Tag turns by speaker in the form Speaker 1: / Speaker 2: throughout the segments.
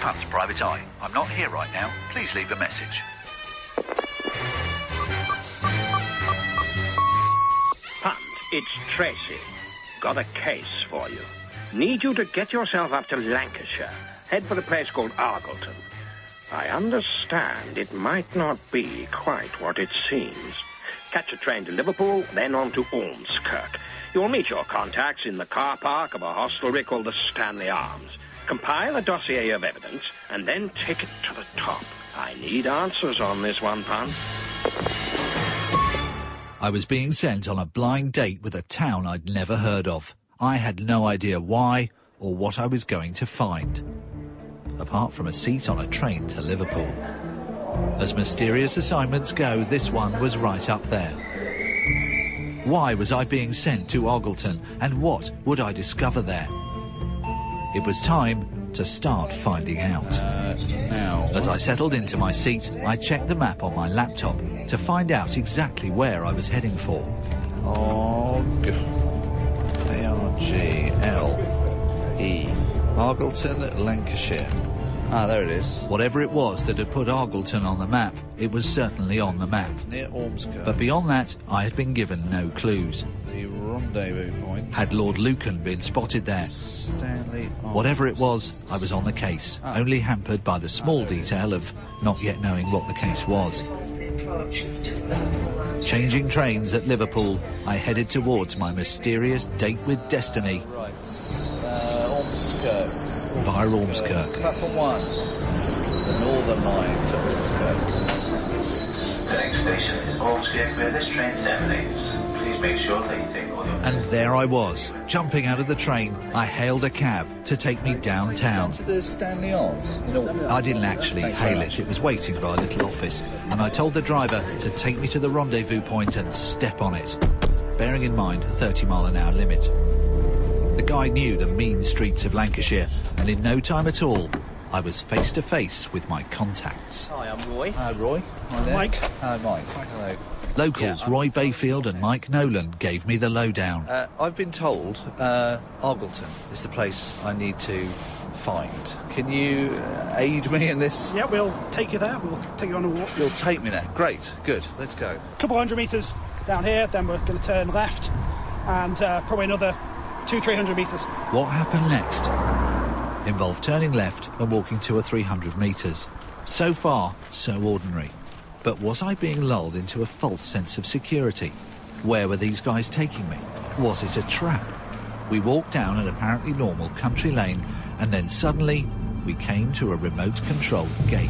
Speaker 1: Punt, Private Eye. I'm not here right now. Please leave a message.
Speaker 2: Punt, it's Tracy. Got a case for you. Need you to get yourself up to Lancashire. Head for a place called Argleton. I understand it might not be quite what it seems. Catch a train to Liverpool, then on to Ormskirk. You'll meet your contacts in the car park of a hostelry called the Stanley Arms. Compile a dossier of evidence, and then take it to the top. I need answers on this one, Punt.
Speaker 1: I was being sent on a blind date with a town I'd never heard of. I had no idea why or what I was going to find, apart from a seat on a train to Liverpool. As mysterious assignments go, this one was right up there. Why was I being sent to Argleton, and what would I discover there? It was time to start finding out.
Speaker 3: Uh, now,
Speaker 1: As I settled into my seat, I checked the map on my laptop to find out exactly where I was heading for.
Speaker 3: Og. A R G L E. Argleton, Lancashire. Ah, there it is.
Speaker 1: Whatever it was that had put Argleton on the map, it was certainly on the map.
Speaker 3: It's near Ormskirk.
Speaker 1: But beyond that, I had been given no clues.
Speaker 3: the rendezvous point.
Speaker 1: Had Lord Lucan been spotted there?
Speaker 3: Stanley. Arms.
Speaker 1: Whatever it was, I was on the case, only hampered by the small detail of not yet knowing what the case was. Changing trains at Liverpool, I headed towards my mysterious date with destiny
Speaker 3: Right. Uh, Ormskirk.
Speaker 1: Via Ormskirk.
Speaker 3: Platform one. The northern line to Ormskirk.
Speaker 4: The next station is Ormskirk, where this train terminates. Please make sure that you take all your...
Speaker 1: And there I was, jumping out of the train. I hailed a cab to take me downtown.
Speaker 3: To the Stanley Arms.
Speaker 1: I didn't actually hail it, it was waiting by a little office, and I told the driver to take me to the rendezvous point and step on it, bearing in mind a 30 mile an hour limit. The guy knew the mean streets of Lancashire, and in no time at all, I was face to face with my contacts.
Speaker 5: Hi, I'm Roy.
Speaker 3: Hi, Roy. Hi there.
Speaker 5: Mike.
Speaker 3: Hello, Mike. Hello.
Speaker 1: Locals
Speaker 3: Yeah,
Speaker 1: Roy Bayfield and Mike Nolan gave me the lowdown.
Speaker 3: Uh, I've been told uh, Argleton is the place I need to find. Can you uh, aid me in this?
Speaker 5: Yeah, we'll take you there. We'll take you on a walk.
Speaker 3: You'll take me there. Great. Good. Let's go.
Speaker 5: A couple hundred metres down here, then we're going to turn left, and uh, probably another two, three hundred metres.
Speaker 1: What happened next? Involved turning left and walking two or three hundred metres. So far, so ordinary. But was I being lulled into a false sense of security? Where were these guys taking me? Was it a trap? We walked down an apparently normal country lane, and then suddenly we came to a remote controlled gate.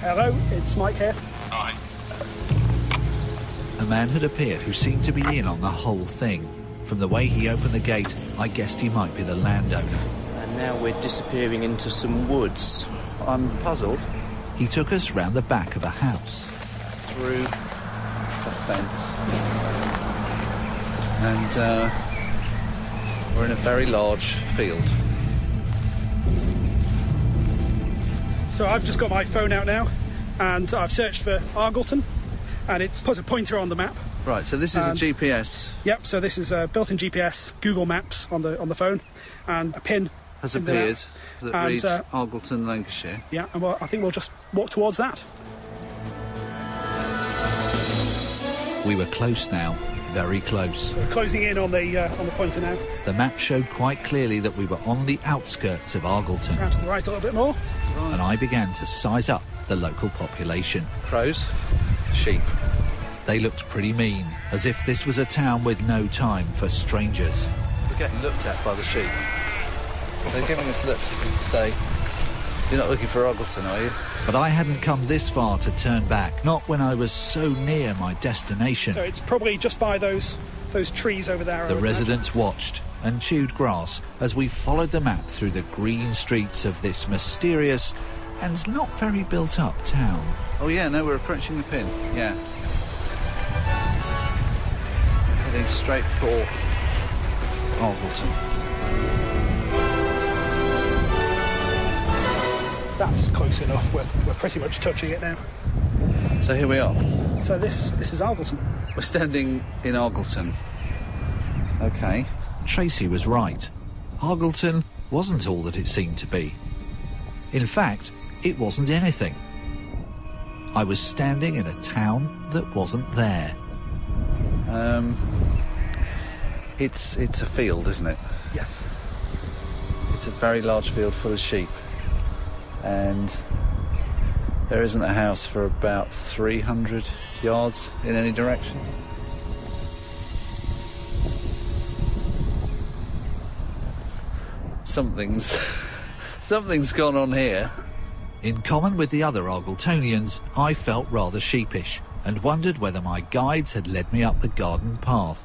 Speaker 5: Hello, it's Mike here. Hi.
Speaker 1: A man had appeared who seemed to be in on the whole thing. From the way he opened the gate, I guessed he might be the landowner.
Speaker 6: And now we're disappearing into some woods.
Speaker 3: I'm puzzled.
Speaker 1: He took us round the back of a house.
Speaker 3: Through the fence. And uh, we're in a very large field.
Speaker 5: So I've just got my phone out now, and I've searched for Argleton, and it's put a pointer on the map.
Speaker 3: Right, so this is
Speaker 5: And-
Speaker 3: a GPS.
Speaker 5: Yep. So this is a built-in GPS, Google Maps on the on the phone, and a pin
Speaker 3: Has
Speaker 5: in the map.
Speaker 3: appeared that
Speaker 5: And,
Speaker 3: reads
Speaker 5: uh,
Speaker 3: Argleton, Lancashire.
Speaker 5: Yeah, and well, I think we'll just walk towards that.
Speaker 1: We were close now, very close.
Speaker 5: We're closing in on the uh, on the pointer now.
Speaker 1: The map showed quite clearly that we were on the outskirts of Argleton,
Speaker 5: Round to the right a little bit more.
Speaker 1: and I began to size up the local population.
Speaker 3: Crows, sheep.
Speaker 1: They looked pretty mean, as if this was a town with no time for strangers.
Speaker 3: We're getting looked at by the sheep. They're giving us looks as if to say, You're not looking for Argleton, are you?
Speaker 1: But I hadn't come this far to turn back, not when I was so near my destination.
Speaker 5: So it's probably just by those those trees over there.
Speaker 1: The
Speaker 5: would imagine.
Speaker 1: residents watched and chewed grass as we followed the map through the green streets of this mysterious and not very built up town.
Speaker 3: Oh, yeah, no, we're approaching the pin. Yeah. Heading straight for Argleton.
Speaker 5: That's close enough. We're, we're pretty much touching it now.
Speaker 3: So here we are.
Speaker 5: So this this is Argleton.
Speaker 3: We're standing in Argleton. Okay.
Speaker 1: Tracy was right. Argleton wasn't all that it seemed to be. In fact, it wasn't anything. I was standing in a town that wasn't there.
Speaker 3: Um, it's it's a field, isn't it?
Speaker 5: Yes.
Speaker 3: It's a very large field full of sheep, and there isn't a house for about 300 yards in any direction. Something's something's gone on here.
Speaker 1: In common with the other Argletonians, I felt rather sheepish and wondered whether my guides had led me up the garden path.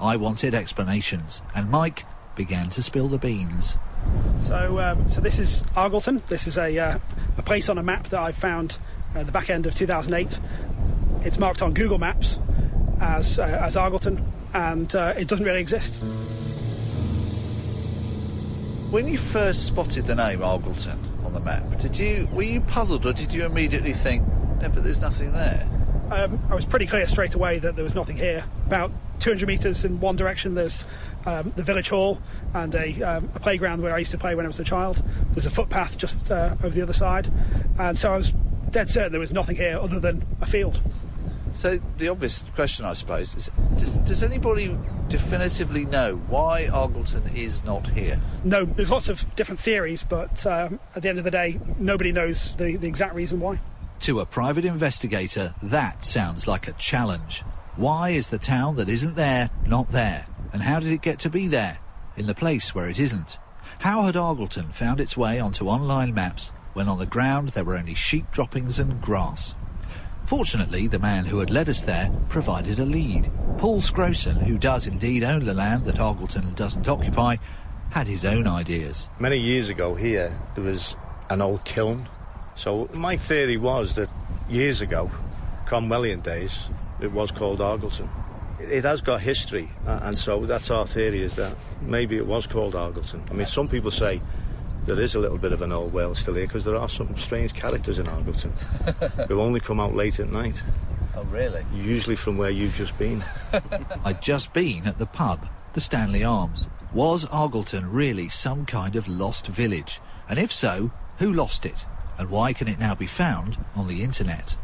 Speaker 1: I wanted explanations, and Mike began to spill the beans.
Speaker 5: So, um, so this is Argleton. This is a uh, a place on a map that I found at the back end of 2008. It's marked on Google Maps as uh, as Argleton, and uh, it doesn't really exist.
Speaker 3: When you first spotted the name Argleton on the map, did you were you puzzled or did you immediately think, no, but there's nothing there?
Speaker 5: Um, I was pretty clear straight away that there was nothing here. About 200 metres in one direction, there's um, the village hall and a, um, a, playground where I used to play when I was a child. There's a footpath just uh, over the other side, and so I was dead certain there was nothing here other than a field.
Speaker 3: So the obvious question, I suppose, is: Does, does anybody definitively know why Argleton is not here?
Speaker 5: No, there's lots of different theories, but um, at the end of the day, nobody knows the, the exact reason why.
Speaker 1: To a private investigator, that sounds like a challenge. Why is the town that isn't there not there? And how did it get to be there, in the place where it isn't? How had Argleton found its way onto online maps when on the ground there were only sheep droppings and grass? Fortunately, the man who had led us there provided a lead. Paul Scrosen, who does indeed own the land that Argleton doesn't occupy, had his own ideas.
Speaker 7: Many years ago here, there was an old kiln. So my theory was that years ago, Cromwellian days, it was called Argleton. It has got history, and so that's our theory is that maybe it was called Argleton. I mean, some people say there is a little bit of an old Wales still here because there are some strange characters in Argleton who only come out late at night.
Speaker 3: Oh, really?
Speaker 7: Usually from where you've just been.
Speaker 1: I'd just been at the pub, the Stanley Arms. Was Argleton really some kind of lost village? And if so, who lost it? And why can it now be found on the internet?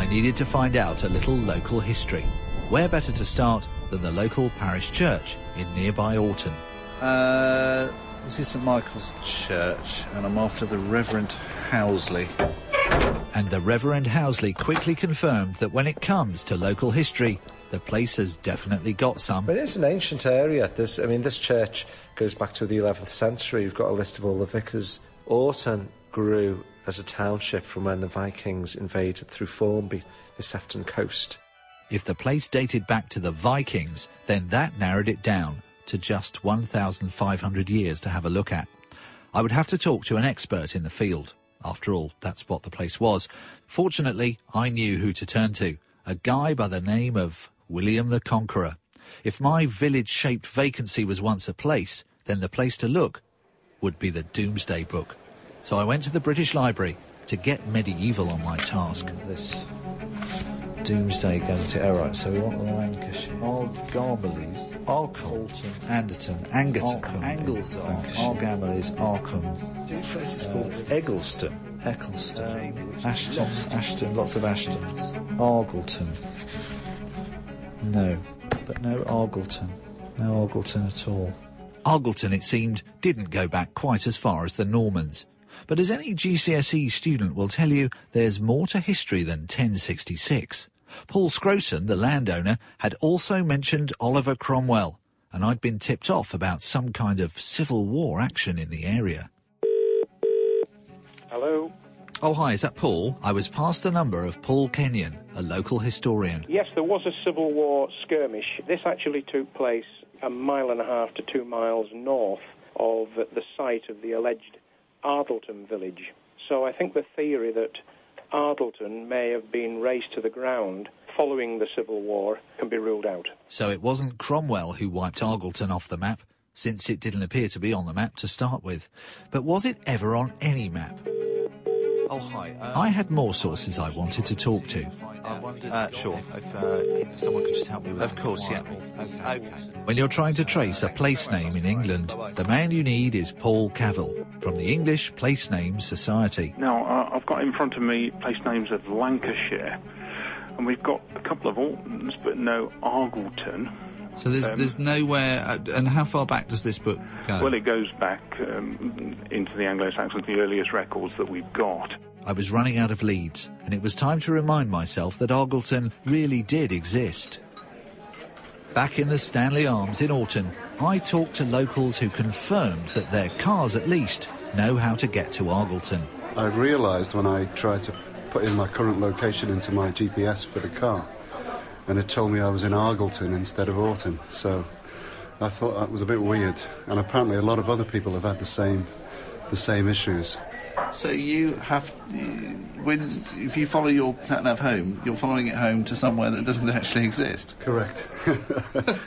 Speaker 1: I needed to find out a little local history. Where better to start than the local parish church in nearby Aughton?
Speaker 3: Uh, this is St Michael's Church, and I'm after the Reverend Housley.
Speaker 1: And the Reverend Housley quickly confirmed that when it comes to local history, the place has definitely got some.
Speaker 8: But it's an ancient area. This, I mean, this church goes back to the 11th century. You've got a list of all the vicars. Aughton grew as a township from when the Vikings invaded through Formby, the Sefton coast.
Speaker 1: If the place dated back to the Vikings, then that narrowed it down to just 1,500 years to have a look at. I would have to talk to an expert in the field. After all, that's what the place was. Fortunately, I knew who to turn to. A guy by the name of William the Conqueror. If my village-shaped vacancy was once a place, then the place to look would be the Domesday Book. So I went to the British Library to get medieval on my task.
Speaker 3: This Domesday Gazette. All right, so we want Lancashire. Argamelys,
Speaker 1: Arcolton,
Speaker 3: Anderton, Angerton,
Speaker 1: Arkham,
Speaker 3: Anglesey, Argamelys, Arkham. Two places called uh, Eggleston, Eccleston, uh, Ashton, Ashton, lots of Ashtons. Argleton. No, but no Argleton. No Argleton at all.
Speaker 1: Argleton, it seemed, didn't go back quite as far as the Normans. But as any GCSE student will tell you, there's more to history than 1066. Paul Scrosen, the landowner, had also mentioned Oliver Cromwell, and I'd been tipped off about some kind of civil war action in the area.
Speaker 2: Hello?
Speaker 1: Oh, hi, is that Paul? I was passed the number of Paul Kenyon, a local historian.
Speaker 2: Yes, there was a Civil War skirmish. This actually took place a mile and a half to two miles north of the site of the alleged Argleton village. So I think the theory that Argleton may have been razed to the ground following the Civil War can be ruled out.
Speaker 1: So it wasn't Cromwell who wiped Argleton off the map, since it didn't appear to be on the map to start with. But was it ever on any map?
Speaker 3: Oh, hi.
Speaker 1: Uh, I had more sources I wanted to talk to. I wondered. Uh, sure. If, uh, if someone could just help me with
Speaker 3: Of
Speaker 1: that.
Speaker 3: course, yeah.
Speaker 1: Okay. okay. When you're trying to trace a place name in England, the man you need is Paul Cavill from the English Place Names Society.
Speaker 9: Now, uh, I've got in front of me place names of Lancashire, and we've got a couple of Altons, but no Argleton.
Speaker 3: So there's
Speaker 9: Um,
Speaker 3: there's nowhere. Uh, and how far back does this book go?
Speaker 9: Well, it goes back um, into the Anglo-Saxons, the earliest records that we've got.
Speaker 1: I was running out of leads, and it was time to remind myself that Argleton really did exist. Back in the Stanley Arms in Aughton, I talked to locals who confirmed that their cars, at least, know how to get to Argleton.
Speaker 10: I realised when I tried to put in my current location into my GPS for the car, and it told me I was in Argleton instead of Aughton. So I thought that was a bit weird, and apparently a lot of other people have had the same, the same issues.
Speaker 3: So you have, when if you follow your sat nav home, you're following it home to somewhere that doesn't actually exist.
Speaker 10: Correct.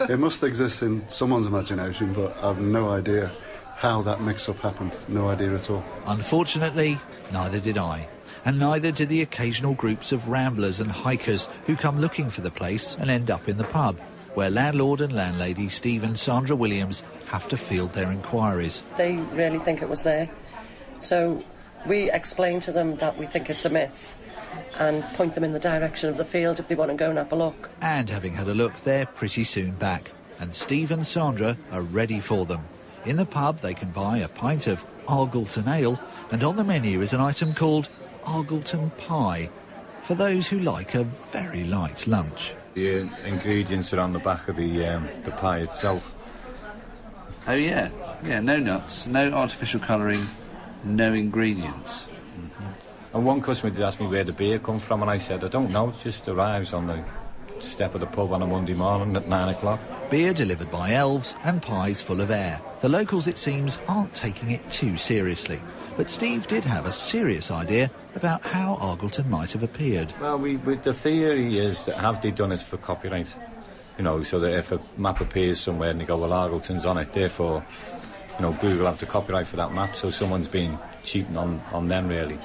Speaker 10: it must exist in someone's imagination, but I've no idea how that mix-up happened. No idea at all.
Speaker 1: Unfortunately, neither did I. And neither did the occasional groups of ramblers and hikers who come looking for the place and end up in the pub, where landlord and landlady Steve and Sandra Williams have to field their inquiries.
Speaker 11: They really think it was there. So we explain to them that we think it's a myth and point them in the direction of the field if they want to go and have a look.
Speaker 1: And having had a look, they're pretty soon back. And Steve and Sandra are ready for them. In the pub, they can buy a pint of Argleton Ale, and on the menu is an item called Argleton Pie, for those who like a very light lunch.
Speaker 12: The uh, ingredients are on the back of the um, the pie itself.
Speaker 3: Oh yeah, yeah. No nuts, no artificial colouring, no ingredients. Mm-hmm.
Speaker 12: And one customer did ask me where the beer comes from, and I said I don't know. It just arrives on the step of the pub on a Monday morning at nine o'clock.
Speaker 1: Beer delivered by elves and pies full of air. The locals, it seems, aren't taking it too seriously. But Steve did have a serious idea about how Argleton might have appeared.
Speaker 12: Well, we, we, the theory is that have they done it for copyright? You know, so that if a map appears somewhere and they go, well, Argleton's on it, therefore, you know, Google have the copyright for that map, so someone's been cheating on, on them, really.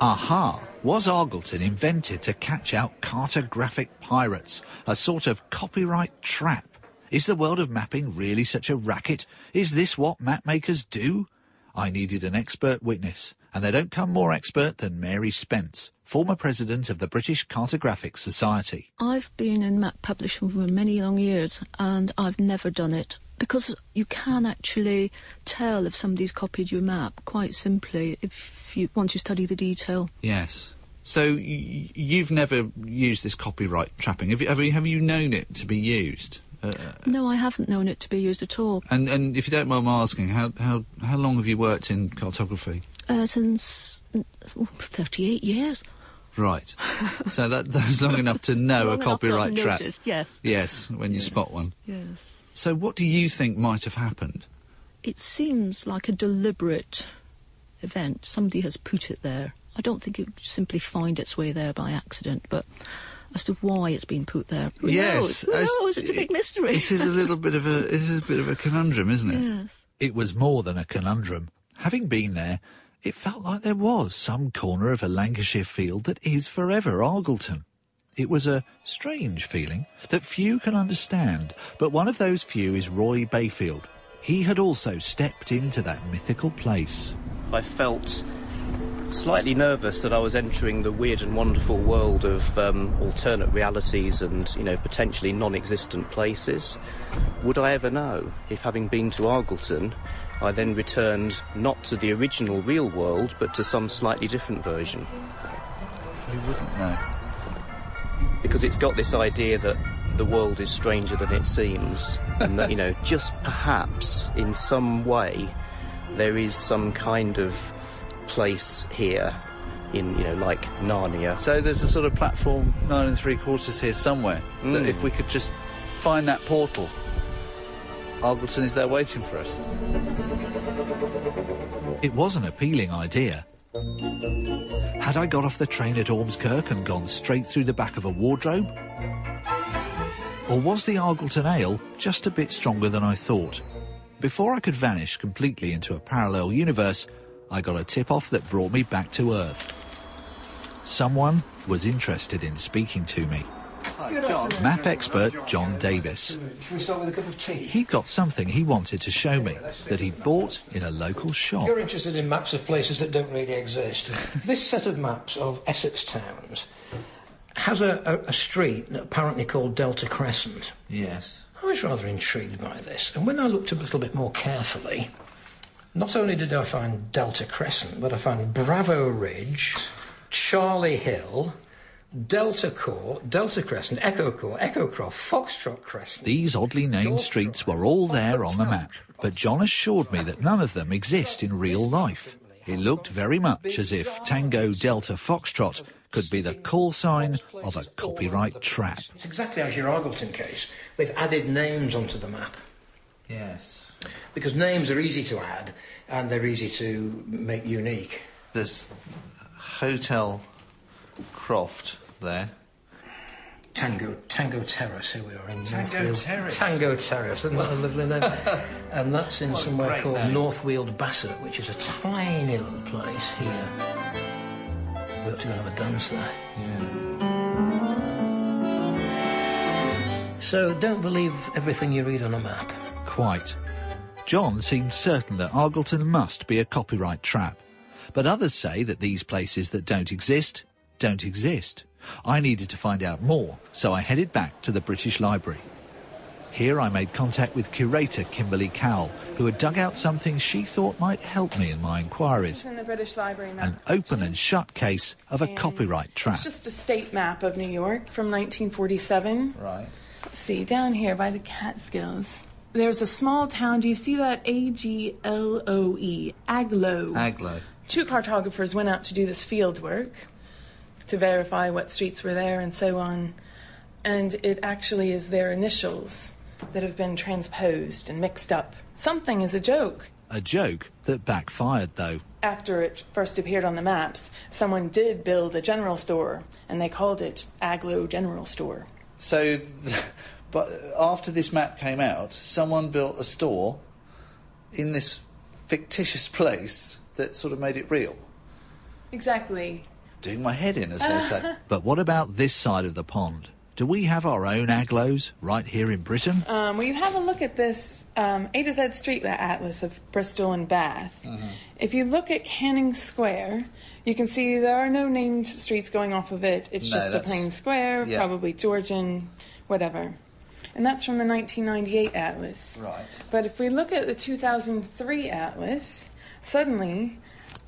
Speaker 1: Aha! Was Argleton invented to catch out cartographic pirates? A sort of copyright trap? Is the world of mapping really such a racket? Is this what mapmakers do? I needed an expert witness, and they don't come more expert than Mary Spence, former president of the British Cartographic Society.
Speaker 13: I've been in map publishing for many long years and I've never done it because you can actually tell if somebody's copied your map quite simply if you once you study the detail.
Speaker 3: Yes. So y- you've never used this copyright trapping. Have you, have you, have you known it to be used? Uh,
Speaker 13: No, I haven't known it to be used at all.
Speaker 3: and and if you don't mind my asking, how how how long have you worked in cartography?
Speaker 13: Uh, since oh, 38 years.
Speaker 3: Right. so that that's long enough to know
Speaker 13: Long
Speaker 3: a copyright trap.
Speaker 13: noticed, yes.
Speaker 3: Yes, when you spot one.
Speaker 13: Yes.
Speaker 3: So what do you think might have happened?
Speaker 13: It seems like a deliberate event. Somebody has put it there. I don't think it would simply find its way there by accident, but as to why it's been put there, who knows?
Speaker 3: yes,
Speaker 13: Who
Speaker 3: as-
Speaker 13: knows? It's a big mystery.
Speaker 3: It is a little bit of a it is a bit of a conundrum, isn't it?
Speaker 13: Yes.
Speaker 1: It was more than a conundrum. Having been there, it felt like there was some corner of a Lancashire field that is forever Argleton. It was a strange feeling that few can understand, but one of those few is Roy Bayfield. He had also stepped into that mythical place.
Speaker 6: I felt slightly nervous that I was entering the weird and wonderful world of um, alternate realities and, you know, potentially non-existent places. Would I ever know if, having been to Argleton, I then returned not to the original real world, but to some slightly different version?
Speaker 3: You wouldn't know.
Speaker 6: Because it's got this idea that the world is stranger than it seems, and that, you know, just perhaps in some way there is some kind of place here in, you know, like Narnia.
Speaker 3: So there's a sort of platform nine and three quarters here somewhere. That
Speaker 6: Mm.
Speaker 3: if we could just find that portal, Argleton is there waiting for us.
Speaker 1: It was an appealing idea. Had I got off the train at Ormskirk and gone straight through the back of a wardrobe? Or was the Argleton Ale just a bit stronger than I thought? Before I could vanish completely into a parallel universe, I got a tip off that brought me back to Earth. Someone was interested in speaking to me.
Speaker 14: John.
Speaker 1: Map expert John Davis.
Speaker 14: Can we start with a cup of tea?
Speaker 1: He'd got something he wanted to show me that he'd bought in a local shop.
Speaker 14: You're interested in maps of places that don't really exist. this set of maps of Essex towns has a, a, a street apparently called Delta Crescent.
Speaker 1: Yes.
Speaker 14: I was rather intrigued by this, and when I looked a little bit more carefully, not only did I find Delta Crescent, but I found Bravo Ridge, Charlie Hill, Delta Court, Delta Crescent, Echo Court, Echo Croft, Foxtrot Crescent.
Speaker 1: These oddly named streets were all there on the map, but John assured me that none of them exist in real life. It looked very much as if Tango Delta Foxtrot could be the call sign of a copyright trap.
Speaker 14: It's exactly as your Argleton case. They've added names onto the map.
Speaker 3: Yes.
Speaker 14: Because names are easy to add and they're easy to make unique.
Speaker 3: There's Hotel Croft there.
Speaker 14: Tango Tango Terrace, here we are in
Speaker 3: Tango
Speaker 14: Northfield.
Speaker 3: Terrace.
Speaker 14: Tango Terrace, isn't that a lovely name? and that's in
Speaker 3: What
Speaker 14: somewhere called
Speaker 3: name.
Speaker 14: Northfield Bassett, which is a tiny little place here. We ought to go and have a dance there. Yeah. So don't believe everything you read on a map.
Speaker 1: Quite. John seemed certain that Argleton must be a copyright trap. But others say that these places that don't exist, don't exist. I needed to find out more, so I headed back to the British Library. Here I made contact with curator Kimberly Kowal, who had dug out something she thought might help me in my inquiries.
Speaker 15: in the British Library.
Speaker 1: An open and shut case of a
Speaker 15: And
Speaker 1: copyright trap.
Speaker 15: It's just a state map of New York from 1947.
Speaker 3: Right.
Speaker 15: Let's see, down here by the Catskills. There's a small town. Do you see that? A G L O E. Agloe.
Speaker 3: Agloe.
Speaker 15: Two cartographers went out to do this field work to verify what streets were there and so on. And it actually is their initials that have been transposed and mixed up. Something is a joke.
Speaker 1: A joke that backfired, though.
Speaker 15: After it first appeared on the maps, someone did build a general store, and they called it Agloe General Store.
Speaker 3: So, but after this map came out, someone built a store in this fictitious place that sort of made it real.
Speaker 15: Exactly.
Speaker 3: Doing my head in, as they say.
Speaker 1: But what about this side of the pond? Do we have our own Agloes right here in Britain?
Speaker 15: Um, well, you have a look at this um, A to Z street atlas of Bristol and Bath. If you look at Canning Square, you can see there are no named streets going off of it. It's
Speaker 16: No,
Speaker 15: just a plain square,
Speaker 16: yeah.
Speaker 15: probably Georgian, whatever. And that's from the 1998 atlas.
Speaker 3: Right.
Speaker 15: But if we look at the 2003 atlas, suddenly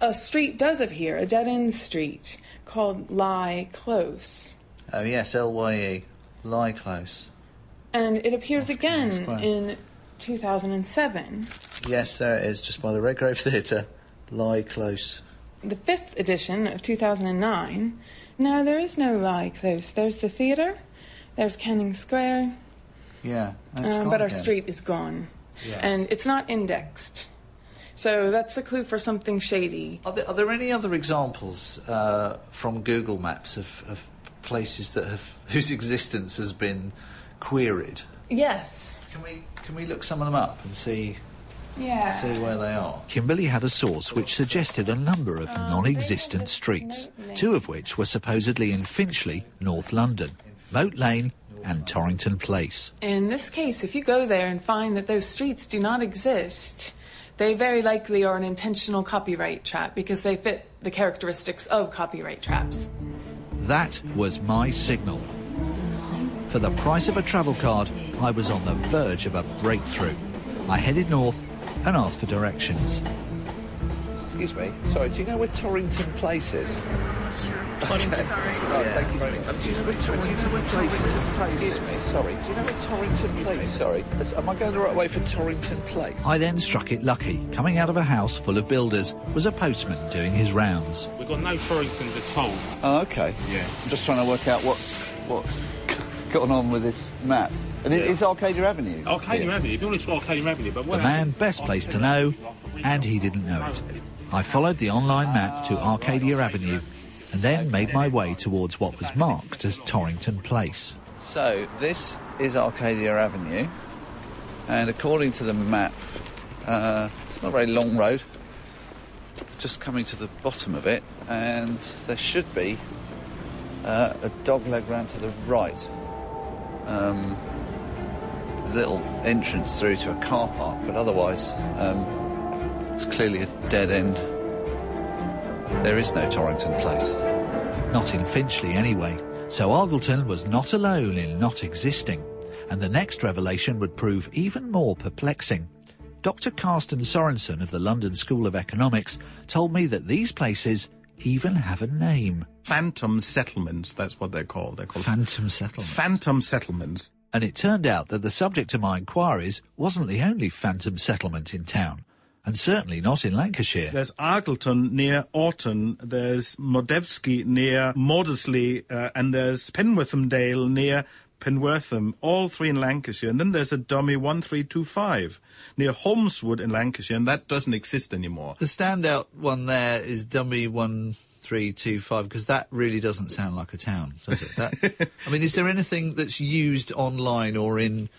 Speaker 15: a street does appear, a dead end street called Lie Close.
Speaker 3: Oh yes, L Y E, lie close.
Speaker 15: And it appears again in 2007.
Speaker 3: Yes, there it is, just by the Redgrave Theatre. Lie close.
Speaker 15: The fifth edition of 2009. No, there is no Lie Close. There's the theatre, there's Canning Square,
Speaker 3: Yeah, that's
Speaker 15: um, but our
Speaker 3: again.
Speaker 15: street is gone.
Speaker 3: Yes.
Speaker 15: And it's not indexed. So that's a clue for something shady.
Speaker 3: Are there, are there any other examples uh, from Google Maps of, of places that have whose existence has been queried?
Speaker 15: Yes.
Speaker 3: Can we can we look some of them up and see
Speaker 15: Yeah.
Speaker 3: see where they are?
Speaker 1: Kimberly had a source which suggested a number of non existent streets, two of which were supposedly in Finchley, North London, Moat Lane, and Torrington Place.
Speaker 15: In this case, if you go there and find that those streets do not exist, they very likely are an intentional copyright trap because they fit the characteristics of copyright traps.
Speaker 1: That was my signal. For the price of a travel card, I was on the verge of a breakthrough. I headed north and asked for directions.
Speaker 3: Excuse me. Sorry, do you know where Torrington Place is?
Speaker 15: Torrington.
Speaker 3: Okay. Right, oh, thank you very much. Do you know where Torrington Place is? Excuse me. Sorry. Do you know where Torrington Place? Sorry. Am I going the right way for Torrington Place?
Speaker 1: I then struck it lucky. Coming out of a house full of builders was a postman doing his rounds.
Speaker 17: We've got no Torringtons at all.
Speaker 3: Oh, okay.
Speaker 17: Yeah.
Speaker 3: I'm just trying to work out what's what's going on with this map. And it is Arcadia Avenue.
Speaker 17: Arcadia
Speaker 3: here.
Speaker 17: Avenue, if you want to try Arcadia Avenue, but
Speaker 1: The man
Speaker 17: happens-
Speaker 1: best placed to know, and he didn't know it. I followed the online map to Arcadia Avenue and then made my way towards what was marked as Torrington Place.
Speaker 3: So this is Arcadia Avenue, and according to the map, uh, it's not a very long road. Just coming to the bottom of it, and there should be Uh, a dog leg round to the right. Um, there's a little entrance through to a car park, but otherwise, um, it's clearly a dead end. There is no Torrington Place.
Speaker 1: Not in Finchley, anyway. So Argleton was not alone in not existing. And the next revelation would prove even more perplexing. Dr. Carsten Sorensen of the London School of Economics told me that these places even have a name.
Speaker 16: Phantom settlements, that's what they're called. They're called
Speaker 1: Phantom settlements.
Speaker 16: Phantom settlements.
Speaker 1: And it turned out that the subject of my inquiries wasn't the only phantom settlement in town, and certainly not in Lancashire.
Speaker 16: There's Argleton near Aughton, there's Modevsky near Mawdesley, uh, and there's Penworthamdale near Penwortham, all three in Lancashire. And then there's a dummy 1325 near Holmeswood in Lancashire, and that doesn't exist anymore.
Speaker 3: The standout one there is Dummy One Three Two Five because that really doesn't sound like a town, does it? That, I mean, is there anything that's used online or in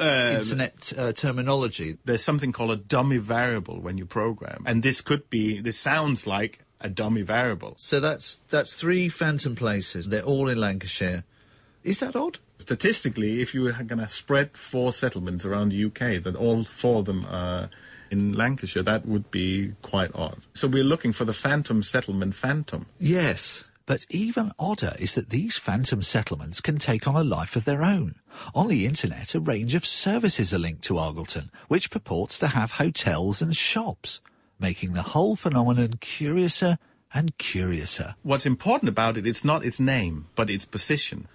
Speaker 16: Um,
Speaker 3: internet uh, terminology?
Speaker 16: There's something called a dummy variable when you program, and this could be, this sounds like a dummy variable.
Speaker 3: So that's that's three phantom places. They're all in Lancashire. Is that odd?
Speaker 16: Statistically, if you were going to spread four settlements around the UK, that all four of them are in Lancashire, that would be quite odd. So we're looking for the phantom settlement phantom.
Speaker 1: Yes, but even odder is that these phantom settlements can take on a life of their own. On the internet, a range of services are linked to Argleton, which purports to have hotels and shops, making the whole phenomenon curiouser and curiouser.
Speaker 16: What's important about it, it's not its name, but its position.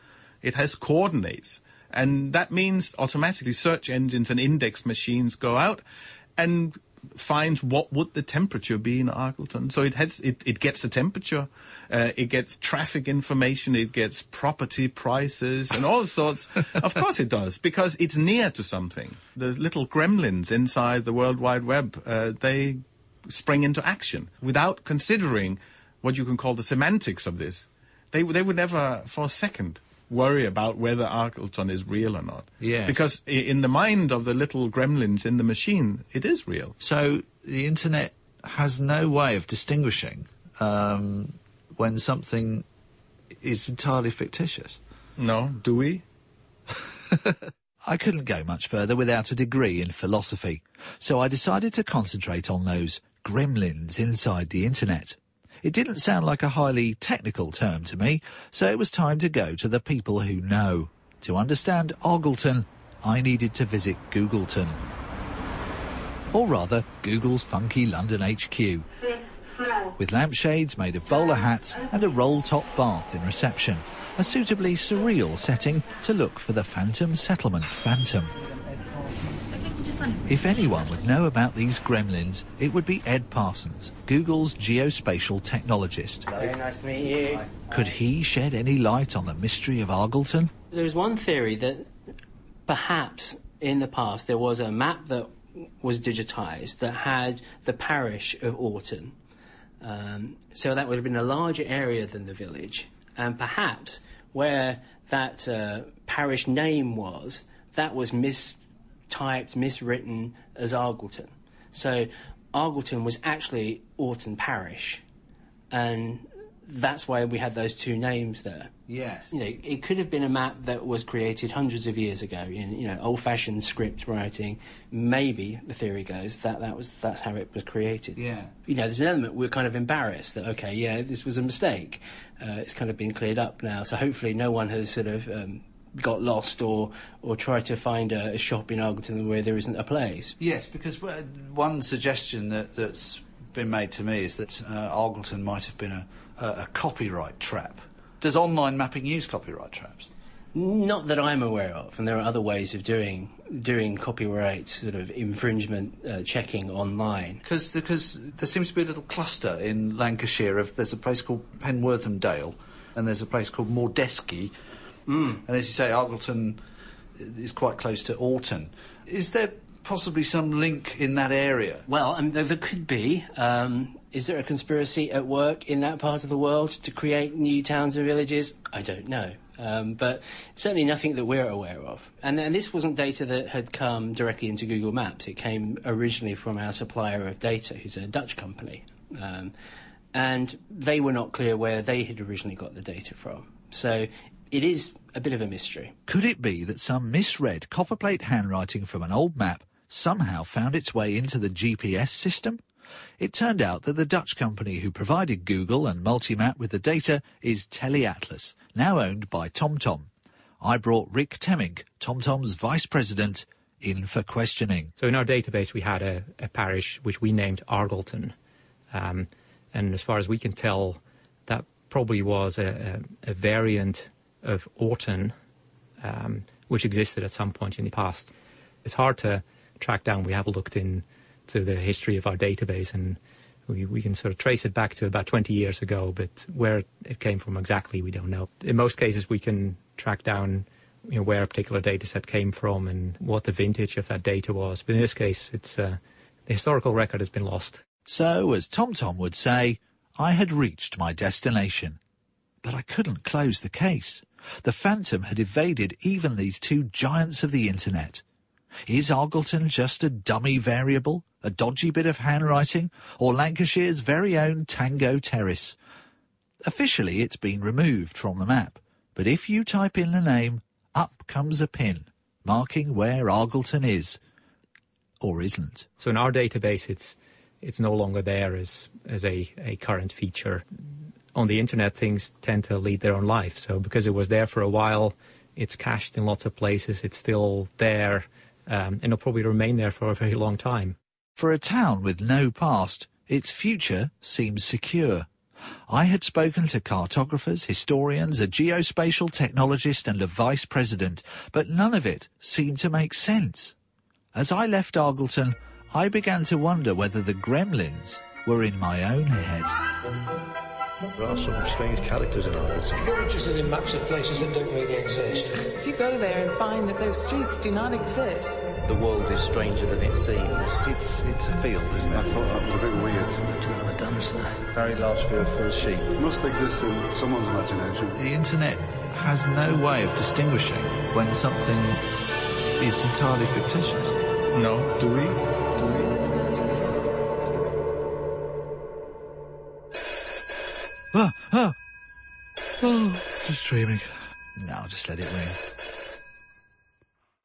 Speaker 16: It has coordinates. And that means automatically search engines and index machines go out and finds what would the temperature be in Argleton. So it has it, it gets the temperature, uh, it gets traffic information, it gets property prices and all sorts. of course it does because it's near to something. The little gremlins inside the World Wide Web, uh, they spring into action without considering what you can call the semantics of this. They they would never for a second worry about whether Argleton is real or not.
Speaker 3: Yes.
Speaker 16: Because in the mind of the little gremlins in the machine, it is real.
Speaker 3: So the internet has no way of distinguishing um, when something is entirely fictitious.
Speaker 16: No, do we?
Speaker 1: I couldn't go much further without a degree in philosophy, so I decided to concentrate on those gremlins inside the internet. It didn't sound like a highly technical term to me, so it was time to go to the people who know. To understand Argleton, I needed to visit Googleton. Or rather, Google's funky London HQ. With lampshades made of bowler hats and a roll-top bath in reception. A suitably surreal setting to look for the Phantom Settlement Phantom. If anyone would know about these gremlins, it would be Ed Parsons, Google's geospatial technologist.
Speaker 18: Very nice to meet you.
Speaker 1: Could he shed any light on the mystery of Argleton?
Speaker 18: There is one theory that perhaps in the past there was a map that was digitised that had the parish of Aughton. Um, so that would have been a larger area than the village. And perhaps where that uh, parish name was, that was mistyped, miswritten as Argleton. So Argleton was actually Aughton Parish. And that's why we had those two names there.
Speaker 3: Yes.
Speaker 18: You know, it could have been a map that was created hundreds of years ago in you know old-fashioned script writing. Maybe the theory goes that that was that's how it was created.
Speaker 3: Yeah.
Speaker 18: You know, there's an element we're kind of embarrassed that okay, yeah, this was a mistake. Uh, it's kind of been cleared up now, so hopefully no one has sort of um, got lost or or tried to find a, a shop in Argleton where there isn't a place.
Speaker 3: Yes, because one suggestion that, that's been made to me is that uh, Argleton might have been a, a, a copyright trap. Does online mapping use copyright traps?
Speaker 18: Not that I'm aware of, and there are other ways of doing doing copyright sort of infringement uh, checking online.
Speaker 3: Because because there seems to be a little cluster in Lancashire of there's a place called Penwortham Dale, and there's a place called Mordesky,
Speaker 18: Mm.
Speaker 3: and as you say, Argleton is quite close to Aughton. Is there possibly some link in that area?
Speaker 18: Well, mean, there, there could be. Um, is there a conspiracy at work in that part of the world to create new towns and villages? I don't know. Um, but certainly nothing that we're aware of. And, and this wasn't data that had come directly into Google Maps. It came originally from our supplier of data, who's a Dutch company. Um, and they were not clear where they had originally got the data from. So it is a bit of a mystery.
Speaker 1: Could it be that some misread copperplate handwriting from an old map somehow found its way into the GPS system? It turned out that the Dutch company who provided Google and Multimap with the data is Teleatlas, now owned by TomTom. I brought Rick Temmink, TomTom's vice president, in for questioning.
Speaker 19: So in our database, we had a, a parish which we named Argleton. Um, and as far as we can tell, that probably was a, a, a variant of Aughton, um, which existed at some point in the past. It's hard to track down. We have looked into the history of our database and we, we can sort of trace it back to about 20 years ago, but where it came from exactly, we don't know. In most cases, we can track down you know, where a particular data set came from and what the vintage of that data was. But in this case, it's uh, the historical record has been lost.
Speaker 1: So, as TomTom would say, I had reached my destination. But I couldn't close the case. The Phantom had evaded even these two giants of the internet. Is Argleton just a dummy variable, a dodgy bit of handwriting, or Lancashire's very own Tango Terrace? Officially, it's been removed from the map, but if you type in the name, up comes a pin marking where Argleton is, or isn't.
Speaker 19: So in our database, it's it's no longer there as as a, a current feature. On the internet, things tend to lead their own life. So because it was there for a while, it's cached in lots of places. It's still there, um, and it'll probably remain there for a very long time.
Speaker 1: For a town with no past, its future seems secure. I had spoken to cartographers, historians, a geospatial technologist, and a vice president, but none of it seemed to make sense. As I left Argleton, I began to wonder whether the gremlins were in my own head.
Speaker 20: There are some strange characters in Argleton.
Speaker 14: You're interested in maps of places that don't really exist.
Speaker 15: If you go there and find that those streets do not exist,
Speaker 6: The world is stranger than it seems.
Speaker 3: It's it's a field, isn't it?
Speaker 10: I thought that was a bit weird.
Speaker 14: Never done that.
Speaker 3: Very large field for a sheep.
Speaker 10: Must exist in someone's imagination.
Speaker 1: The internet has no way of distinguishing when something is entirely fictitious.
Speaker 20: No, do we?
Speaker 1: Ah, ah. Oh, just dreaming. No, I'll just let it ring.